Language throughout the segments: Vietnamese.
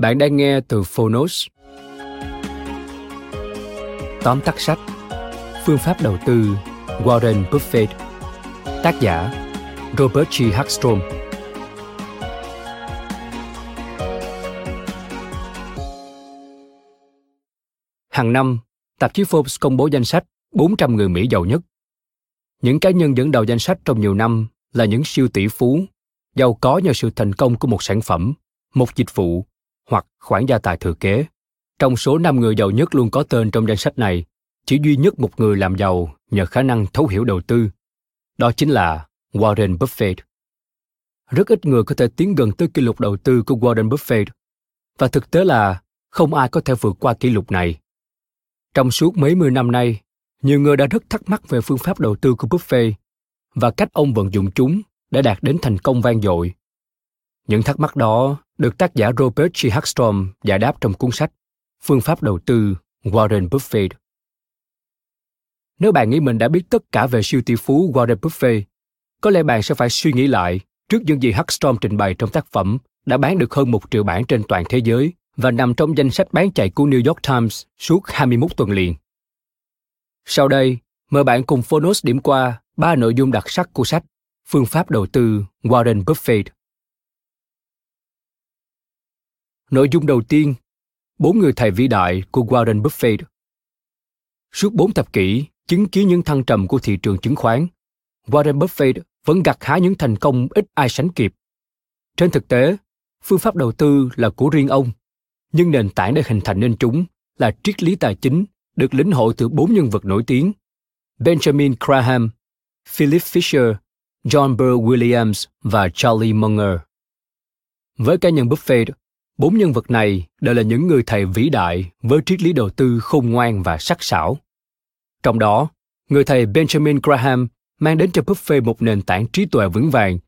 Bạn đang nghe từ Phonos. Tóm tắt sách Phương pháp đầu tư Warren Buffett Tác giả Robert G. Hackstrom Hàng năm, tạp chí Forbes công bố danh sách 400 người Mỹ giàu nhất. Những cá nhân dẫn đầu danh sách trong nhiều năm là những siêu tỷ phú, giàu có nhờ sự thành công của một sản phẩm, một dịch vụ hoặc khoản gia tài thừa kế. Trong số 5 người giàu nhất luôn có tên trong danh sách này, chỉ duy nhất một người làm giàu nhờ khả năng thấu hiểu đầu tư. Đó chính là Warren Buffett. Rất ít người có thể tiến gần tới kỷ lục đầu tư của Warren Buffett. Và thực tế là không ai có thể vượt qua kỷ lục này. Trong suốt mấy mươi năm nay, nhiều người đã rất thắc mắc về phương pháp đầu tư của Buffett và cách ông vận dụng chúng để đạt đến thành công vang dội. Những thắc mắc đó được tác giả Robert G. Hagstrom giải đáp trong cuốn sách Phương pháp đầu tư Warren Buffett. Nếu bạn nghĩ mình đã biết tất cả về siêu tỷ phú Warren Buffett, có lẽ bạn sẽ phải suy nghĩ lại trước những gì Hagstrom trình bày trong tác phẩm đã bán được hơn một triệu bản trên toàn thế giới và nằm trong danh sách bán chạy của New York Times suốt 21 tuần liền. Sau đây, mời bạn cùng Phonos điểm qua ba nội dung đặc sắc của sách Phương pháp đầu tư Warren Buffett. Nội dung đầu tiên, bốn người thầy vĩ đại của Warren Buffett. Suốt bốn thập kỷ, chứng kiến những thăng trầm của thị trường chứng khoán, Warren Buffett vẫn gặt hái những thành công ít ai sánh kịp. Trên thực tế, phương pháp đầu tư là của riêng ông, nhưng nền tảng để hình thành nên chúng là triết lý tài chính được lĩnh hội từ bốn nhân vật nổi tiếng Benjamin Graham, Philip Fisher, John Burr Williams và Charlie Munger. Với cá nhân Buffett, Bốn nhân vật này đều là những người thầy vĩ đại với triết lý đầu tư khôn ngoan và sắc sảo. Trong đó, người thầy Benjamin Graham mang đến cho Buffett một nền tảng trí tuệ vững vàng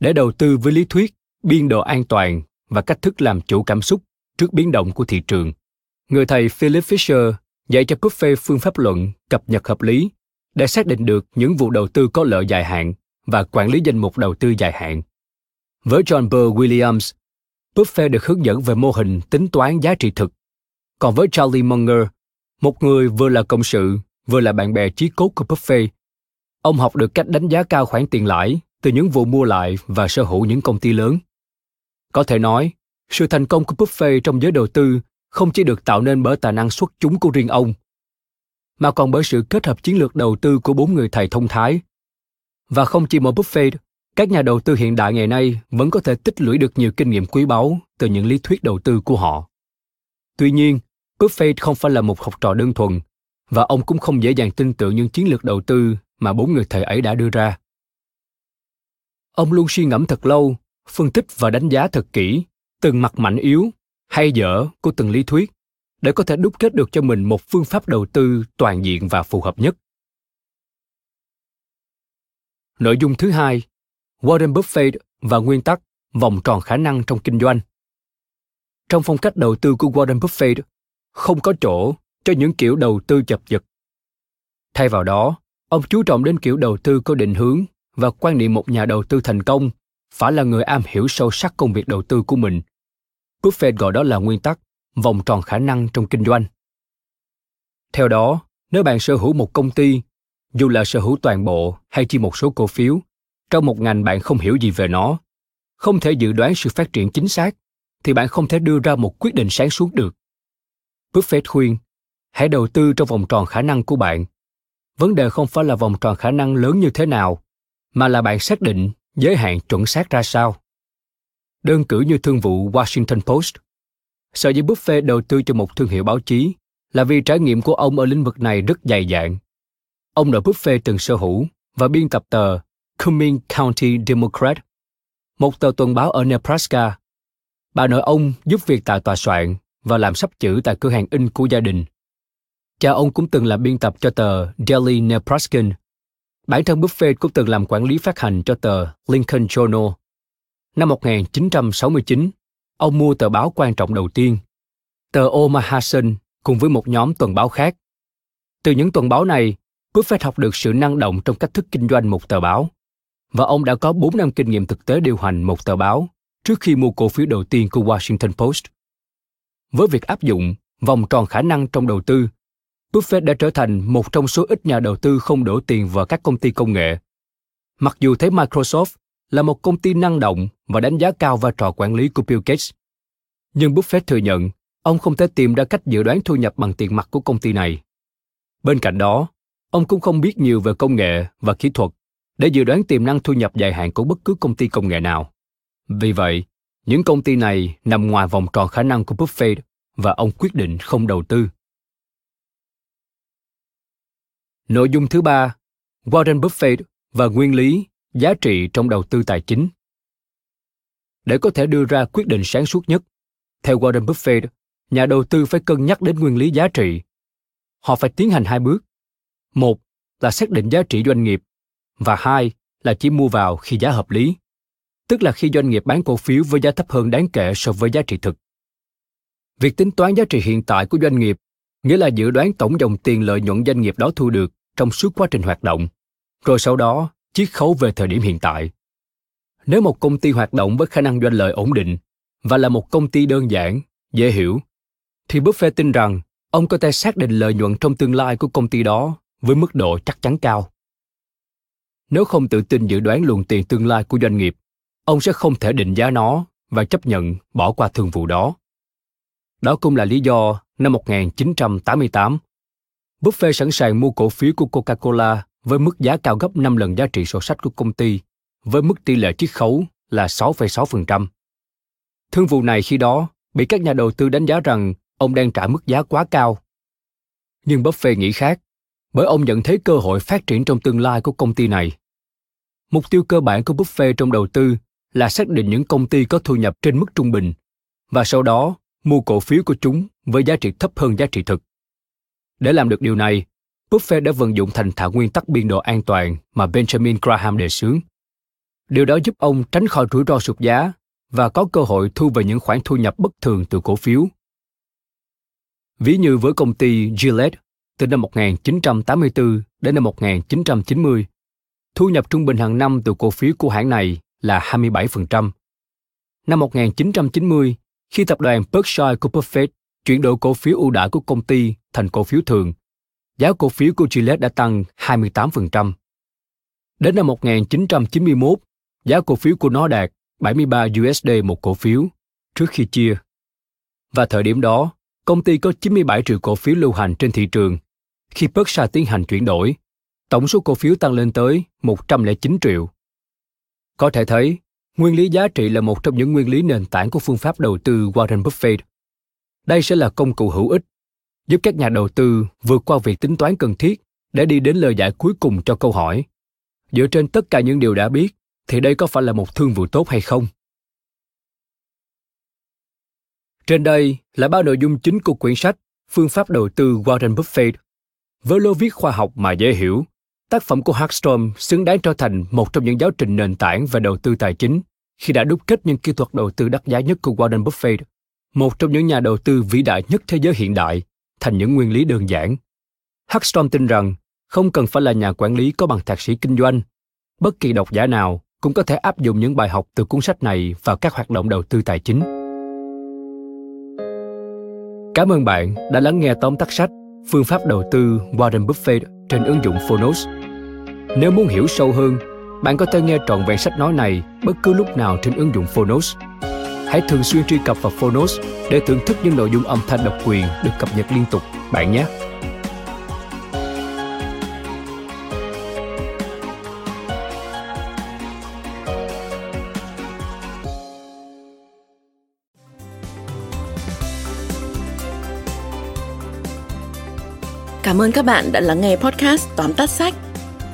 để đầu tư với lý thuyết, biên độ an toàn và cách thức làm chủ cảm xúc trước biến động của thị trường. Người thầy Philip Fisher dạy cho Buffett phương pháp luận cập nhật hợp lý để xác định được những vụ đầu tư có lợi dài hạn và quản lý danh mục đầu tư dài hạn. Với John Burr Williams, Buffett được hướng dẫn về mô hình tính toán giá trị thực. Còn với Charlie Munger, một người vừa là cộng sự, vừa là bạn bè chí cốt của Buffett, ông học được cách đánh giá cao khoản tiền lãi từ những vụ mua lại và sở hữu những công ty lớn. Có thể nói, sự thành công của Buffett trong giới đầu tư không chỉ được tạo nên bởi tài năng xuất chúng của riêng ông, mà còn bởi sự kết hợp chiến lược đầu tư của bốn người thầy thông thái. Và không chỉ một Buffett các nhà đầu tư hiện đại ngày nay vẫn có thể tích lũy được nhiều kinh nghiệm quý báu từ những lý thuyết đầu tư của họ. Tuy nhiên, Buffett không phải là một học trò đơn thuần, và ông cũng không dễ dàng tin tưởng những chiến lược đầu tư mà bốn người thầy ấy đã đưa ra. Ông luôn suy ngẫm thật lâu, phân tích và đánh giá thật kỹ từng mặt mạnh yếu hay dở của từng lý thuyết để có thể đúc kết được cho mình một phương pháp đầu tư toàn diện và phù hợp nhất. Nội dung thứ hai Warren Buffett và nguyên tắc vòng tròn khả năng trong kinh doanh. Trong phong cách đầu tư của Warren Buffett, không có chỗ cho những kiểu đầu tư chập giật. Thay vào đó, ông chú trọng đến kiểu đầu tư có định hướng và quan niệm một nhà đầu tư thành công phải là người am hiểu sâu sắc công việc đầu tư của mình. Buffett gọi đó là nguyên tắc vòng tròn khả năng trong kinh doanh. Theo đó, nếu bạn sở hữu một công ty, dù là sở hữu toàn bộ hay chỉ một số cổ phiếu, trong một ngành bạn không hiểu gì về nó, không thể dự đoán sự phát triển chính xác, thì bạn không thể đưa ra một quyết định sáng suốt được. Buffett khuyên, hãy đầu tư trong vòng tròn khả năng của bạn. Vấn đề không phải là vòng tròn khả năng lớn như thế nào, mà là bạn xác định giới hạn chuẩn xác ra sao. Đơn cử như thương vụ Washington Post. Sở dĩ Buffett đầu tư cho một thương hiệu báo chí là vì trải nghiệm của ông ở lĩnh vực này rất dày dạn. Ông nội Buffett từng sở hữu và biên tập tờ Cumming County Democrat, một tờ tuần báo ở Nebraska. Bà nội ông giúp việc tại tòa soạn và làm sắp chữ tại cửa hàng in của gia đình. Cha ông cũng từng là biên tập cho tờ Daily Nebraskan. Bản thân Buffett cũng từng làm quản lý phát hành cho tờ Lincoln Journal. Năm 1969, ông mua tờ báo quan trọng đầu tiên, tờ Omaha Sun cùng với một nhóm tuần báo khác. Từ những tuần báo này, Buffett học được sự năng động trong cách thức kinh doanh một tờ báo. Và ông đã có 4 năm kinh nghiệm thực tế điều hành một tờ báo trước khi mua cổ phiếu đầu tiên của Washington Post. Với việc áp dụng vòng tròn khả năng trong đầu tư, Buffett đã trở thành một trong số ít nhà đầu tư không đổ tiền vào các công ty công nghệ. Mặc dù thấy Microsoft là một công ty năng động và đánh giá cao vai trò quản lý của Bill Gates, nhưng Buffett thừa nhận ông không thể tìm ra cách dự đoán thu nhập bằng tiền mặt của công ty này. Bên cạnh đó, ông cũng không biết nhiều về công nghệ và kỹ thuật để dự đoán tiềm năng thu nhập dài hạn của bất cứ công ty công nghệ nào. Vì vậy, những công ty này nằm ngoài vòng tròn khả năng của Buffett và ông quyết định không đầu tư. Nội dung thứ ba, Warren Buffett và nguyên lý giá trị trong đầu tư tài chính. Để có thể đưa ra quyết định sáng suốt nhất, theo Warren Buffett, nhà đầu tư phải cân nhắc đến nguyên lý giá trị. Họ phải tiến hành hai bước. Một là xác định giá trị doanh nghiệp và hai là chỉ mua vào khi giá hợp lý, tức là khi doanh nghiệp bán cổ phiếu với giá thấp hơn đáng kể so với giá trị thực. Việc tính toán giá trị hiện tại của doanh nghiệp nghĩa là dự đoán tổng dòng tiền lợi nhuận doanh nghiệp đó thu được trong suốt quá trình hoạt động, rồi sau đó chiết khấu về thời điểm hiện tại. Nếu một công ty hoạt động với khả năng doanh lợi ổn định và là một công ty đơn giản, dễ hiểu, thì Buffett tin rằng ông có thể xác định lợi nhuận trong tương lai của công ty đó với mức độ chắc chắn cao. Nếu không tự tin dự đoán luồng tiền tương lai của doanh nghiệp, ông sẽ không thể định giá nó và chấp nhận bỏ qua thương vụ đó. Đó cũng là lý do năm 1988, Buffett sẵn sàng mua cổ phiếu của Coca-Cola với mức giá cao gấp 5 lần giá trị sổ sách của công ty, với mức tỷ lệ chiết khấu là 6,6%. Thương vụ này khi đó bị các nhà đầu tư đánh giá rằng ông đang trả mức giá quá cao. Nhưng Buffett nghĩ khác, bởi ông nhận thấy cơ hội phát triển trong tương lai của công ty này. Mục tiêu cơ bản của Buffett trong đầu tư là xác định những công ty có thu nhập trên mức trung bình và sau đó mua cổ phiếu của chúng với giá trị thấp hơn giá trị thực. Để làm được điều này, Buffett đã vận dụng thành thạo nguyên tắc biên độ an toàn mà Benjamin Graham đề xướng. Điều đó giúp ông tránh khỏi rủi ro sụt giá và có cơ hội thu về những khoản thu nhập bất thường từ cổ phiếu. Ví như với công ty Gillette từ năm 1984 đến năm 1990, thu nhập trung bình hàng năm từ cổ phiếu của hãng này là 27%. Năm 1990, khi tập đoàn Berkshire của Buffett chuyển đổi cổ phiếu ưu đãi của công ty thành cổ phiếu thường, giá cổ phiếu của Gillette đã tăng 28%. Đến năm 1991, giá cổ phiếu của nó đạt 73 USD một cổ phiếu trước khi chia. Và thời điểm đó, công ty có 97 triệu cổ phiếu lưu hành trên thị trường. Khi Berkshire tiến hành chuyển đổi, tổng số cổ phiếu tăng lên tới 109 triệu. Có thể thấy, nguyên lý giá trị là một trong những nguyên lý nền tảng của phương pháp đầu tư Warren Buffett. Đây sẽ là công cụ hữu ích giúp các nhà đầu tư vượt qua việc tính toán cần thiết để đi đến lời giải cuối cùng cho câu hỏi dựa trên tất cả những điều đã biết thì đây có phải là một thương vụ tốt hay không trên đây là ba nội dung chính của quyển sách phương pháp đầu tư warren buffett với lô viết khoa học mà dễ hiểu tác phẩm của Hagstrom xứng đáng trở thành một trong những giáo trình nền tảng về đầu tư tài chính khi đã đúc kết những kỹ thuật đầu tư đắt giá nhất của Warren Buffett, một trong những nhà đầu tư vĩ đại nhất thế giới hiện đại, thành những nguyên lý đơn giản. Hagstrom tin rằng không cần phải là nhà quản lý có bằng thạc sĩ kinh doanh. Bất kỳ độc giả nào cũng có thể áp dụng những bài học từ cuốn sách này vào các hoạt động đầu tư tài chính. Cảm ơn bạn đã lắng nghe tóm tắt sách Phương pháp đầu tư Warren Buffett trên ứng dụng Phonos. Nếu muốn hiểu sâu hơn, bạn có thể nghe trọn vẹn sách nói này bất cứ lúc nào trên ứng dụng Phonos. Hãy thường xuyên truy cập vào Phonos để thưởng thức những nội dung âm thanh độc quyền được cập nhật liên tục, bạn nhé. Cảm ơn các bạn đã lắng nghe podcast tóm tắt sách.